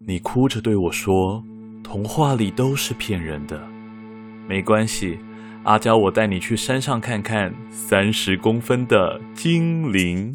你哭着对我说：“童话里都是骗人的。”没关系，阿娇，我带你去山上看看三十公分的精灵。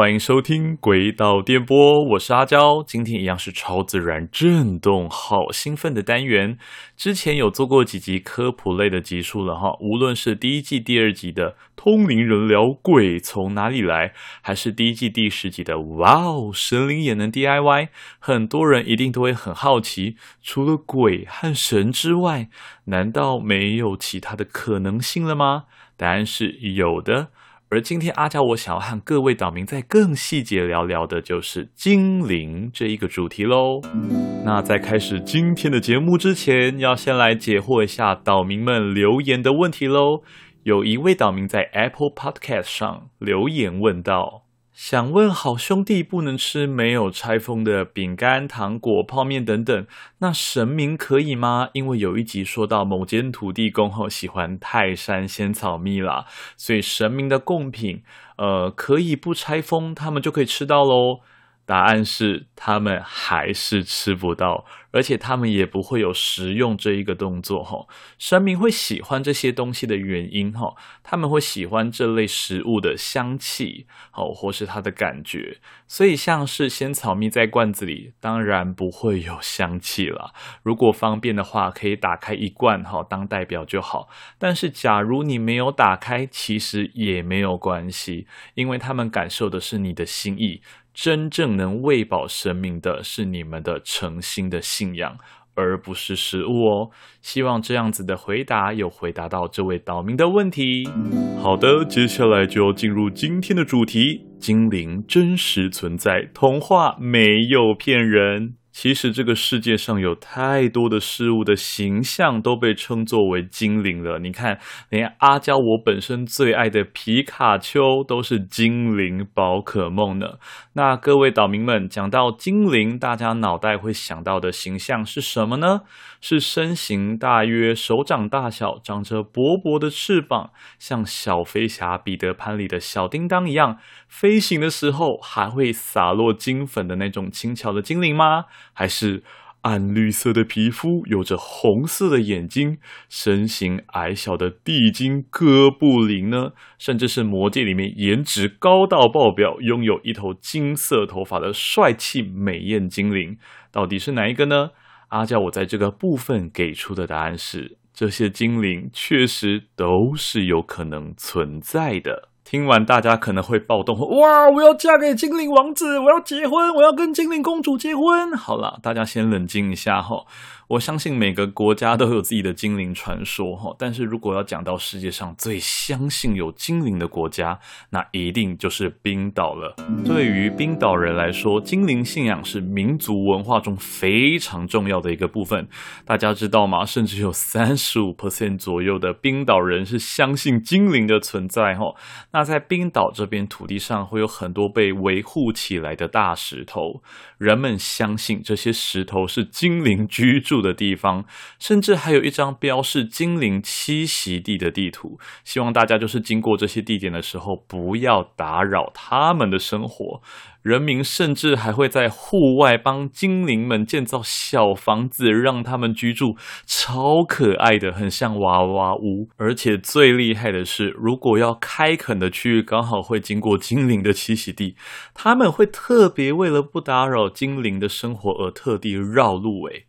欢迎收听《诡岛电波》，我是阿娇。今天一样是超自然震动，好兴奋的单元。之前有做过几集科普类的集数了哈，无论是第一季第二集的“通灵人聊鬼从哪里来”，还是第一季第十集的“哇哦，神灵也能 DIY”，很多人一定都会很好奇，除了鬼和神之外，难道没有其他的可能性了吗？答案是有的。而今天阿娇我想要和各位岛民再更细节聊聊的，就是精灵这一个主题喽。那在开始今天的节目之前，要先来解惑一下岛民们留言的问题喽。有一位岛民在 Apple Podcast 上留言问道。想问好兄弟，不能吃没有拆封的饼干、糖果、泡面等等，那神明可以吗？因为有一集说到某间土地公后喜欢泰山仙草蜜啦，所以神明的贡品，呃，可以不拆封，他们就可以吃到喽。答案是，他们还是吃不到，而且他们也不会有食用这一个动作哈。神明会喜欢这些东西的原因哈，他们会喜欢这类食物的香气，好，或是它的感觉。所以像是仙草蜜在罐子里，当然不会有香气了。如果方便的话，可以打开一罐哈，当代表就好。但是假如你没有打开，其实也没有关系，因为他们感受的是你的心意。真正能喂饱神明的是你们的诚心的心信仰，而不是食物哦。希望这样子的回答有回答到这位岛民的问题。好的，接下来就要进入今天的主题：精灵真实存在，童话没有骗人。其实这个世界上有太多的事物的形象都被称作为精灵了。你看，连阿娇我本身最爱的皮卡丘都是精灵宝可梦呢。那各位岛民们，讲到精灵，大家脑袋会想到的形象是什么呢？是身形大约手掌大小，长着薄薄的翅膀，像小飞侠彼得潘里的小叮当一样，飞行的时候还会洒落金粉的那种轻巧的精灵吗？还是暗绿色的皮肤，有着红色的眼睛，身形矮小的地精哥布林呢？甚至是魔戒里面颜值高到爆表，拥有一头金色头发的帅气美艳精灵，到底是哪一个呢？阿娇我在这个部分给出的答案是：这些精灵确实都是有可能存在的。听完，大家可能会暴动，哇！我要嫁给精灵王子，我要结婚，我要跟精灵公主结婚。好了，大家先冷静一下哈。我相信每个国家都有自己的精灵传说哈，但是如果要讲到世界上最相信有精灵的国家，那一定就是冰岛了。对于冰岛人来说，精灵信仰是民族文化中非常重要的一个部分。大家知道吗？甚至有三十五 percent 左右的冰岛人是相信精灵的存在哈。那在冰岛这边土地上会有很多被维护起来的大石头，人们相信这些石头是精灵居住的地方，甚至还有一张标示精灵栖息地的地图。希望大家就是经过这些地点的时候，不要打扰他们的生活。人民甚至还会在户外帮精灵们建造小房子，让他们居住，超可爱的，很像娃娃屋。而且最厉害的是，如果要开垦的区域刚好会经过精灵的栖息地，他们会特别为了不打扰精灵的生活而特地绕路。诶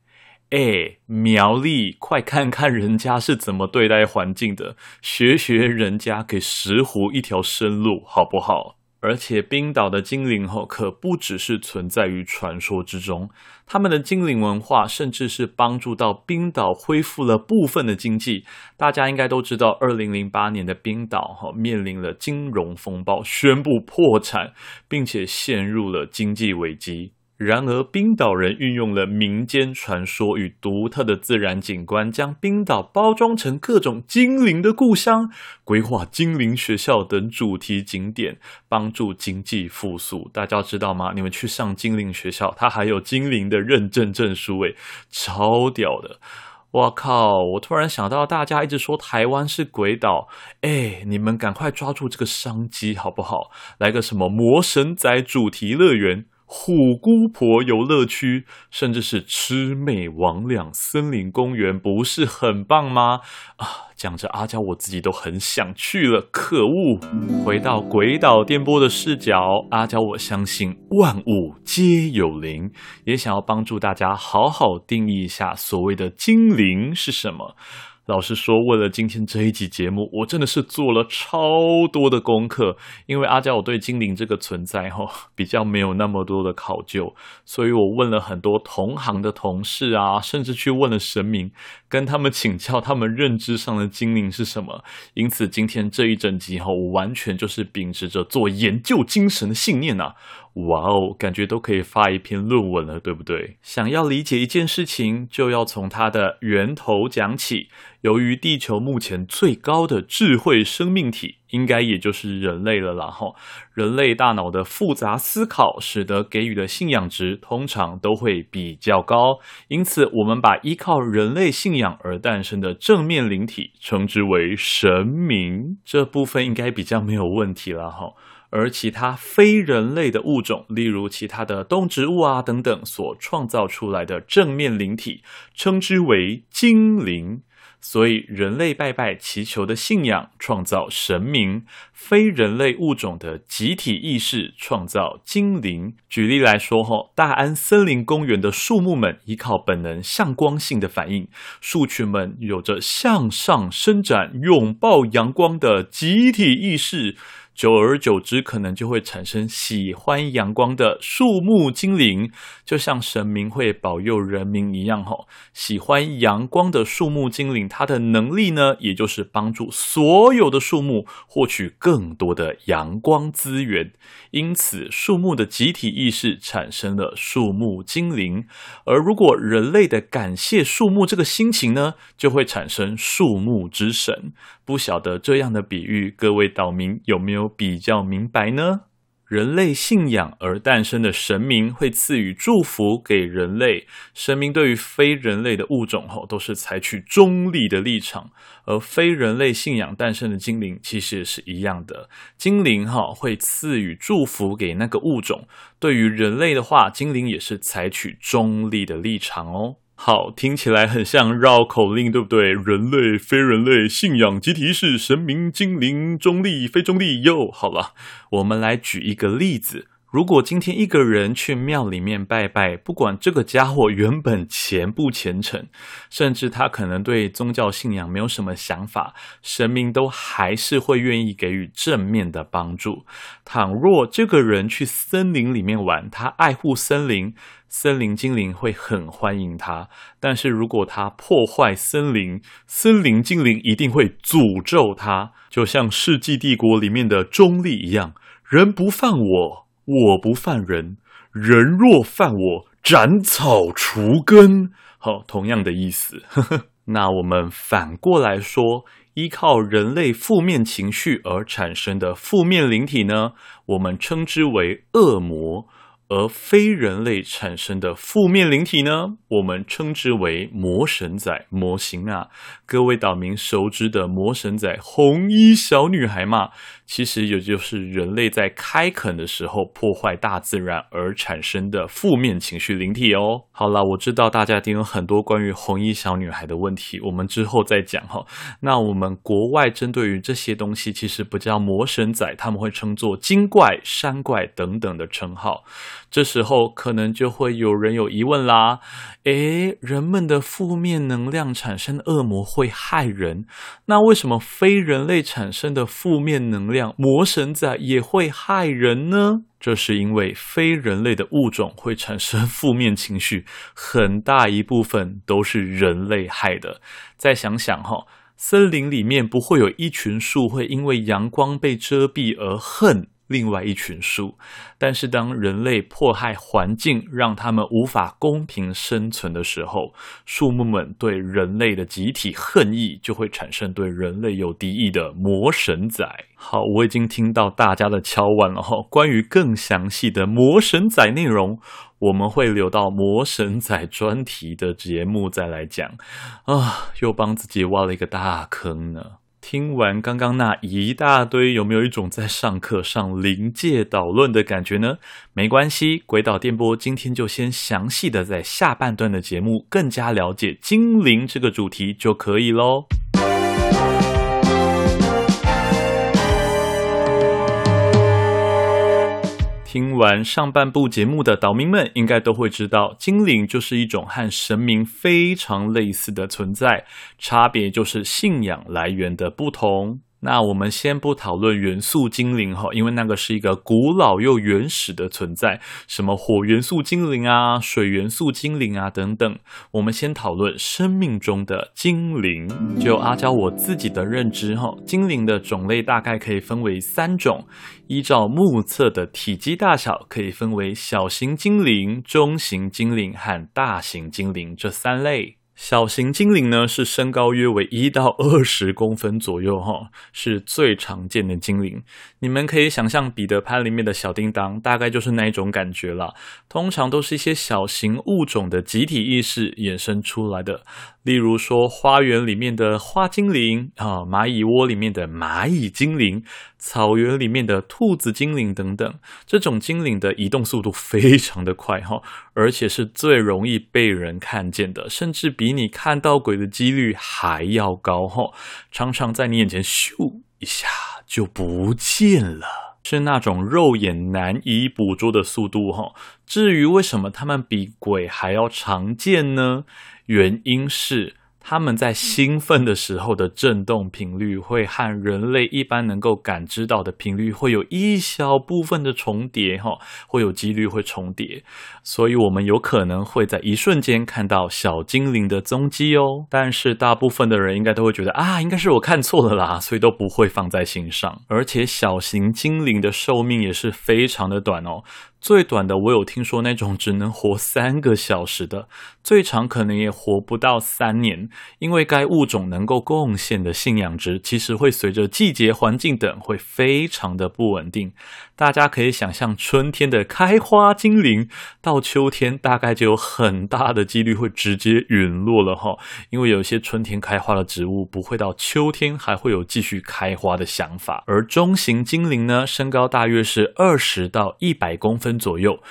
哎，苗栗，快看看人家是怎么对待环境的，学学人家，给石斛一条生路，好不好？而且冰岛的精灵吼可不只是存在于传说之中，他们的精灵文化甚至是帮助到冰岛恢复了部分的经济。大家应该都知道，二零零八年的冰岛哈面临了金融风暴，宣布破产，并且陷入了经济危机。然而，冰岛人运用了民间传说与独特的自然景观，将冰岛包装成各种精灵的故乡，规划精灵学校等主题景点，帮助经济复苏。大家知道吗？你们去上精灵学校，它还有精灵的认证证书，诶，超屌的！我靠！我突然想到，大家一直说台湾是鬼岛，哎，你们赶快抓住这个商机好不好？来个什么魔神仔主题乐园、虎姑婆游乐区，甚至是魑魅魍魎森林公园，不是很棒吗？啊，讲着阿娇我自己都很想去了，可恶！回到鬼岛电波的视角，阿娇我相信万物皆有灵，也想要帮助大家好好定义一下所谓的精灵是什么。老实说，为了今天这一集节目，我真的是做了超多的功课。因为阿娇我对精灵这个存在哈比较没有那么多的考究，所以我问了很多同行的同事啊，甚至去问了神明，跟他们请教他们认知上的精灵是什么。因此，今天这一整集哈，我完全就是秉持着做研究精神的信念呐。哇哦，感觉都可以发一篇论文了，对不对？想要理解一件事情，就要从它的源头讲起。由于地球目前最高的智慧生命体，应该也就是人类了啦。哈，人类大脑的复杂思考，使得给予的信仰值通常都会比较高。因此，我们把依靠人类信仰而诞生的正面灵体，称之为神明。这部分应该比较没有问题了。哈。而其他非人类的物种，例如其他的动植物啊等等，所创造出来的正面灵体，称之为精灵。所以，人类拜拜祈求的信仰创造神明，非人类物种的集体意识创造精灵。举例来说，吼，大安森林公园的树木们依靠本能向光性的反应，树群们有着向上伸展、拥抱阳光的集体意识。久而久之，可能就会产生喜欢阳光的树木精灵，就像神明会保佑人民一样。吼，喜欢阳光的树木精灵，它的能力呢，也就是帮助所有的树木获取更多的阳光资源。因此，树木的集体意识产生了树木精灵。而如果人类的感谢树木这个心情呢，就会产生树木之神。不晓得这样的比喻，各位岛民有没有比较明白呢？人类信仰而诞生的神明会赐予祝福给人类，神明对于非人类的物种吼都是采取中立的立场，而非人类信仰诞生的精灵其实也是一样的，精灵哈会赐予祝福给那个物种，对于人类的话，精灵也是采取中立的立场哦。好，听起来很像绕口令，对不对？人类、非人类、信仰、集体是、神明、精灵、中立、非中立。又，好了，我们来举一个例子。如果今天一个人去庙里面拜拜，不管这个家伙原本虔不虔诚，甚至他可能对宗教信仰没有什么想法，神明都还是会愿意给予正面的帮助。倘若这个人去森林里面玩，他爱护森林，森林精灵会很欢迎他；但是如果他破坏森林，森林精灵一定会诅咒他，就像《世纪帝国》里面的中立一样，人不犯我。我不犯人，人若犯我，斩草除根。好，同样的意思。那我们反过来说，依靠人类负面情绪而产生的负面灵体呢，我们称之为恶魔。而非人类产生的负面灵体呢，我们称之为魔神仔模型啊。各位岛民熟知的魔神仔红衣小女孩嘛，其实也就是人类在开垦的时候破坏大自然而产生的负面情绪灵体哦。好了，我知道大家一定有很多关于红衣小女孩的问题，我们之后再讲哈。那我们国外针对于这些东西，其实不叫魔神仔，他们会称作精怪、山怪等等的称号。这时候可能就会有人有疑问啦，诶，人们的负面能量产生的恶魔会害人，那为什么非人类产生的负面能量魔神仔也会害人呢？这是因为非人类的物种会产生负面情绪，很大一部分都是人类害的。再想想哈，森林里面不会有一群树会因为阳光被遮蔽而恨。另外一群树，但是当人类迫害环境，让他们无法公平生存的时候，树木们对人类的集体恨意就会产生对人类有敌意的魔神仔。好，我已经听到大家的敲碗了哈，关于更详细的魔神仔内容，我们会留到魔神仔专题的节目再来讲啊，又帮自己挖了一个大坑呢。听完刚刚那一大堆，有没有一种在上课上临界导论的感觉呢？没关系，鬼岛电波今天就先详细的在下半段的节目更加了解精灵这个主题就可以喽。完上半部节目的岛民们，应该都会知道，精灵就是一种和神明非常类似的存在，差别就是信仰来源的不同。那我们先不讨论元素精灵哈，因为那个是一个古老又原始的存在，什么火元素精灵啊、水元素精灵啊等等。我们先讨论生命中的精灵。就阿娇我自己的认知哈，精灵的种类大概可以分为三种，依照目测的体积大小，可以分为小型精灵、中型精灵和大型精灵这三类。小型精灵呢，是身高约为一到二十公分左右，哈，是最常见的精灵。你们可以想象彼得潘里面的小叮当，大概就是那一种感觉了。通常都是一些小型物种的集体意识衍生出来的。例如说，花园里面的花精灵啊，蚂蚁窝里面的蚂蚁精灵，草原里面的兔子精灵等等，这种精灵的移动速度非常的快哈，而且是最容易被人看见的，甚至比你看到鬼的几率还要高哈，常常在你眼前咻一下就不见了，是那种肉眼难以捕捉的速度哈。至于为什么他们比鬼还要常见呢？原因是他们在兴奋的时候的震动频率会和人类一般能够感知到的频率会有一小部分的重叠，哈，会有几率会重叠，所以我们有可能会在一瞬间看到小精灵的踪迹哦。但是大部分的人应该都会觉得啊，应该是我看错了啦，所以都不会放在心上。而且小型精灵的寿命也是非常的短哦。最短的，我有听说那种只能活三个小时的，最长可能也活不到三年，因为该物种能够贡献的信仰值，其实会随着季节、环境等会非常的不稳定。大家可以想象，春天的开花精灵，到秋天大概就有很大的几率会直接陨落了哈，因为有些春天开花的植物不会到秋天还会有继续开花的想法。而中型精灵呢，身高大约是二十到一百公分左右。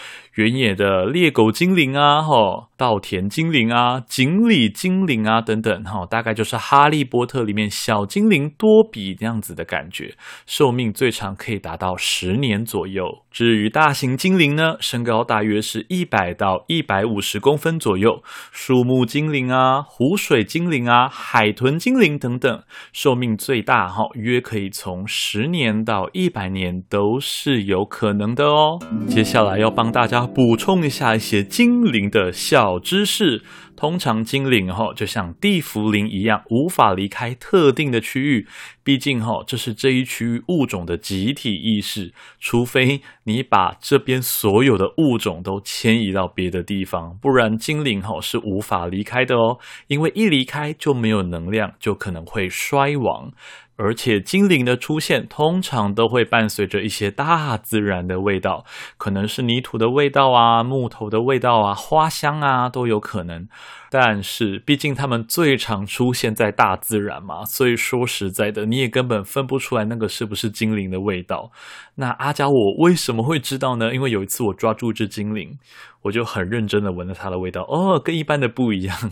原野的猎狗精灵啊，哈，稻田精灵啊，锦鲤精灵啊，等等，哈，大概就是哈利波特里面小精灵多比那样子的感觉，寿命最长可以达到十年左右。至于大型精灵呢，身高大约是一百到一百五十公分左右，树木精灵啊，湖水精灵啊，海豚精灵等等，寿命最大哈，约可以从十年到一百年都是有可能的哦。接下来要帮大家。补充一下一些精灵的小知识。通常精灵哈就像地缚灵一样，无法离开特定的区域。毕竟哈，这是这一区域物种的集体意识。除非你把这边所有的物种都迁移到别的地方，不然精灵哈是无法离开的哦。因为一离开就没有能量，就可能会衰亡。而且精灵的出现通常都会伴随着一些大自然的味道，可能是泥土的味道啊、木头的味道啊、花香啊都有可能。但是毕竟它们最常出现在大自然嘛，所以说实在的，你也根本分不出来那个是不是精灵的味道。那阿交我为什么会知道呢？因为有一次我抓住一只精灵，我就很认真的闻了它的味道，哦，跟一般的不一样。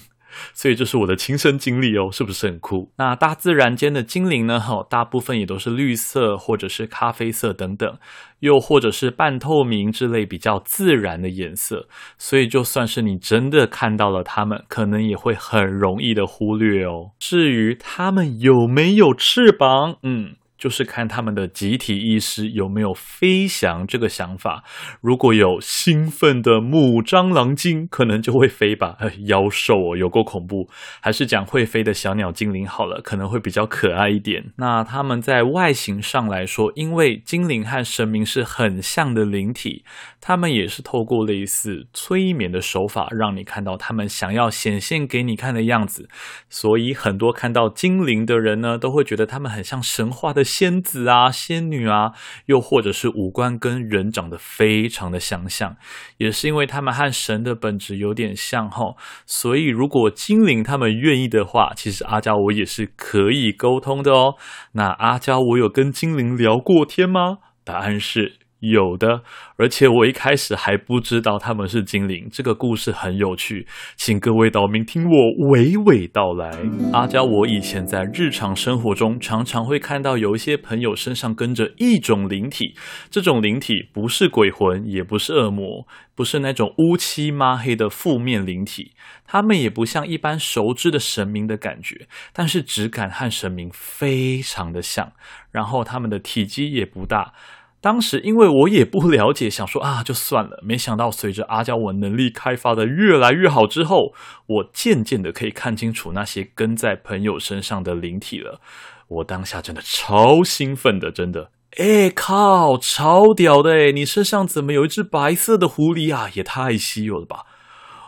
所以这是我的亲身经历哦，是不是很酷？那大自然间的精灵呢？哈，大部分也都是绿色或者是咖啡色等等，又或者是半透明之类比较自然的颜色。所以就算是你真的看到了它们，可能也会很容易的忽略哦。至于它们有没有翅膀，嗯。就是看他们的集体意识有没有飞翔这个想法。如果有兴奋的母蟑螂精，可能就会飞吧。妖兽哦，有够恐怖。还是讲会飞的小鸟精灵好了，可能会比较可爱一点。那他们在外形上来说，因为精灵和神明是很像的灵体，他们也是透过类似催眠的手法，让你看到他们想要显现给你看的样子。所以很多看到精灵的人呢，都会觉得他们很像神话的。仙子啊、仙女啊，又或者是五官跟人长得非常的相像，也是因为他们和神的本质有点像吼，所以如果精灵他们愿意的话，其实阿娇我也是可以沟通的哦。那阿娇我有跟精灵聊过天吗？答案是。有的，而且我一开始还不知道他们是精灵。这个故事很有趣，请各位岛民听我娓娓道来。阿娇，我以前在日常生活中常常会看到有一些朋友身上跟着一种灵体，这种灵体不是鬼魂，也不是恶魔，不是那种乌漆抹黑的负面灵体，他们也不像一般熟知的神明的感觉，但是质感和神明非常的像，然后他们的体积也不大。当时因为我也不了解，想说啊，就算了。没想到随着阿娇我能力开发的越来越好之后，我渐渐的可以看清楚那些跟在朋友身上的灵体了。我当下真的超兴奋的，真的。哎靠，超屌的诶！你身上怎么有一只白色的狐狸啊？也太稀有了吧！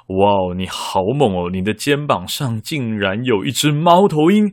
哇，你好猛哦！你的肩膀上竟然有一只猫头鹰。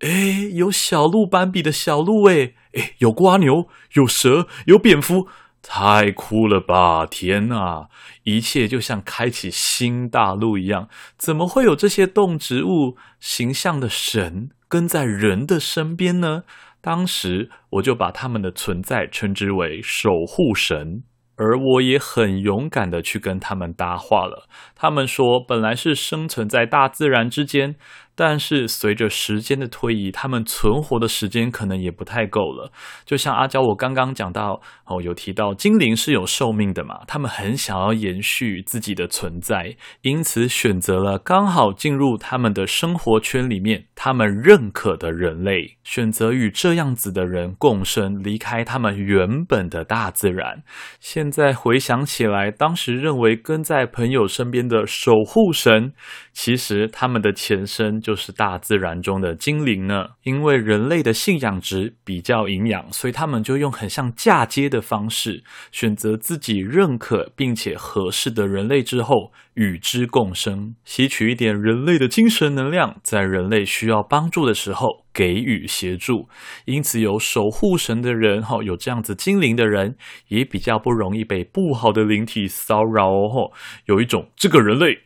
哎，有小鹿斑比的小鹿哎，哎，有蜗牛，有蛇，有蝙蝠，太酷了吧！天哪，一切就像开启新大陆一样。怎么会有这些动植物形象的神跟在人的身边呢？当时我就把他们的存在称之为守护神。而我也很勇敢的去跟他们搭话了。他们说，本来是生存在大自然之间，但是随着时间的推移，他们存活的时间可能也不太够了。就像阿娇，我刚刚讲到哦，有提到精灵是有寿命的嘛，他们很想要延续自己的存在，因此选择了刚好进入他们的生活圈里面，他们认可的人类，选择与这样子的人共生，离开他们原本的大自然。现在回想起来，当时认为跟在朋友身边的守护神，其实他们的前身就就是大自然中的精灵呢。因为人类的信仰值比较营养，所以他们就用很像嫁接的方式，选择自己认可并且合适的人类之后，与之共生，吸取一点人类的精神能量，在人类需要帮助的时候给予协助。因此，有守护神的人，哈，有这样子精灵的人，也比较不容易被不好的灵体骚扰哦。有一种这个人类。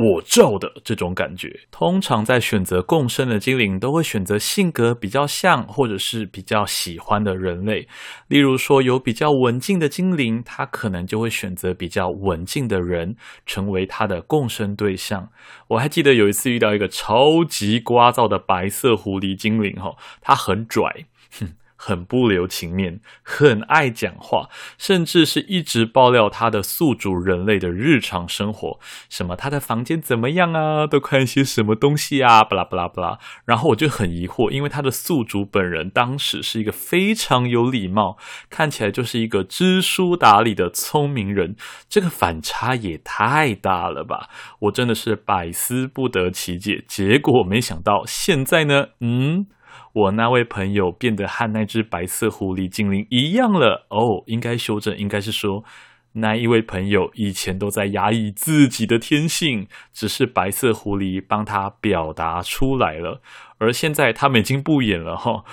我照的这种感觉，通常在选择共生的精灵都会选择性格比较像或者是比较喜欢的人类。例如说，有比较文静的精灵，他可能就会选择比较文静的人成为他的共生对象。我还记得有一次遇到一个超级聒噪的白色狐狸精灵，哈，他很拽，哼。很不留情面，很爱讲话，甚至是一直爆料他的宿主人类的日常生活，什么他的房间怎么样啊，都看些什么东西啊，巴拉巴拉巴拉。然后我就很疑惑，因为他的宿主本人当时是一个非常有礼貌，看起来就是一个知书达理的聪明人，这个反差也太大了吧！我真的是百思不得其解。结果没想到现在呢，嗯。我那位朋友变得和那只白色狐狸精灵一样了哦，应该修正，应该是说那一位朋友以前都在压抑自己的天性，只是白色狐狸帮他表达出来了，而现在他们已经不演了哈，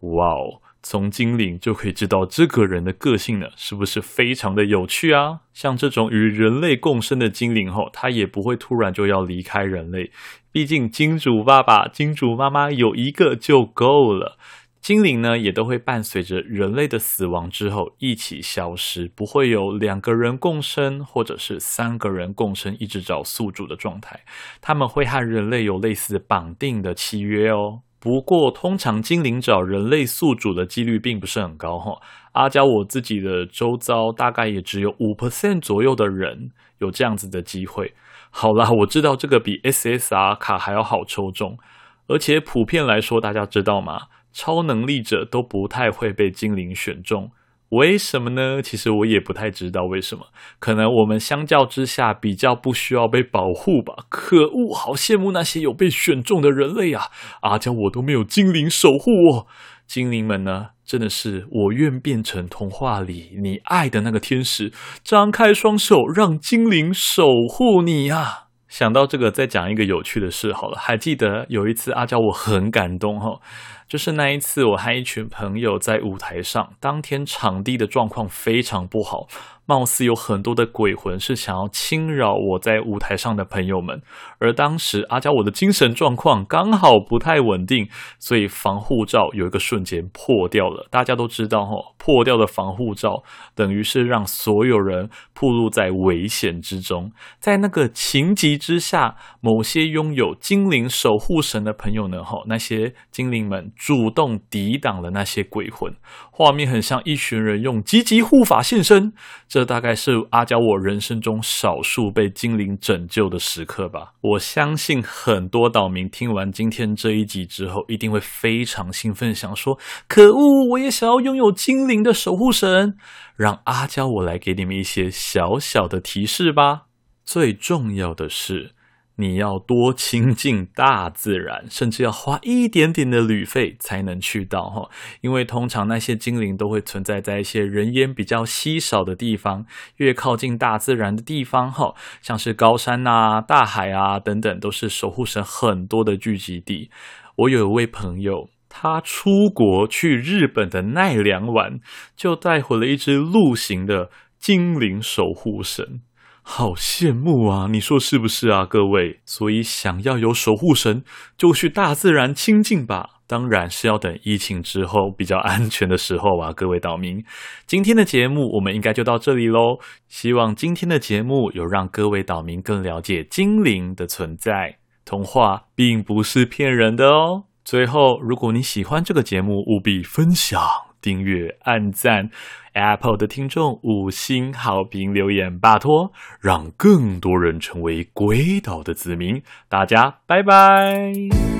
哇哦！从精灵就可以知道这个人的个性呢，是不是非常的有趣啊？像这种与人类共生的精灵后，他也不会突然就要离开人类。毕竟金主爸爸、金主妈妈有一个就够了。精灵呢，也都会伴随着人类的死亡之后一起消失，不会有两个人共生或者是三个人共生一直找宿主的状态。他们会和人类有类似绑定的契约哦。不过，通常精灵找人类宿主的几率并不是很高哈。阿娇我自己的周遭大概也只有五 percent 左右的人有这样子的机会。好啦，我知道这个比 SSR 卡还要好抽中，而且普遍来说，大家知道吗？超能力者都不太会被精灵选中。为什么呢？其实我也不太知道为什么。可能我们相较之下比较不需要被保护吧。可恶，好羡慕那些有被选中的人类啊！阿娇我都没有精灵守护我。精灵们呢，真的是我愿变成童话里你爱的那个天使，张开双手让精灵守护你啊！想到这个，再讲一个有趣的事好了。还记得有一次阿娇我很感动哈，就是那一次我和一群朋友在舞台上，当天场地的状况非常不好。貌似有很多的鬼魂是想要侵扰我在舞台上的朋友们，而当时阿娇我的精神状况刚好不太稳定，所以防护罩有一个瞬间破掉了。大家都知道哈，破掉的防护罩等于是让所有人暴露在危险之中。在那个情急之下，某些拥有精灵守护神的朋友呢，哈，那些精灵们主动抵挡了那些鬼魂，画面很像一群人用积极护法现身。这大概是阿娇我人生中少数被精灵拯救的时刻吧。我相信很多岛民听完今天这一集之后，一定会非常兴奋，想说：“可恶，我也想要拥有精灵的守护神。”让阿娇我来给你们一些小小的提示吧。最重要的是，你要多亲近大自然，甚至要花一点点的旅费才能去到哈。因为通常那些精灵都会存在在一些人烟比较稀少的地方，越靠近大自然的地方哈，像是高山呐、大海啊等等，都是守护神很多的聚集地。我有一位朋友，他出国去日本的奈良玩，就带回了一只鹿形的精灵守护神。好羡慕啊！你说是不是啊，各位？所以想要有守护神，就去大自然亲近吧。当然是要等疫情之后比较安全的时候啊，各位岛民。今天的节目我们应该就到这里喽。希望今天的节目有让各位岛民更了解精灵的存在。童话并不是骗人的哦。最后，如果你喜欢这个节目，务必分享。音乐、按赞，Apple 的听众五星好评留言，拜托，让更多人成为鬼岛的子民。大家拜拜。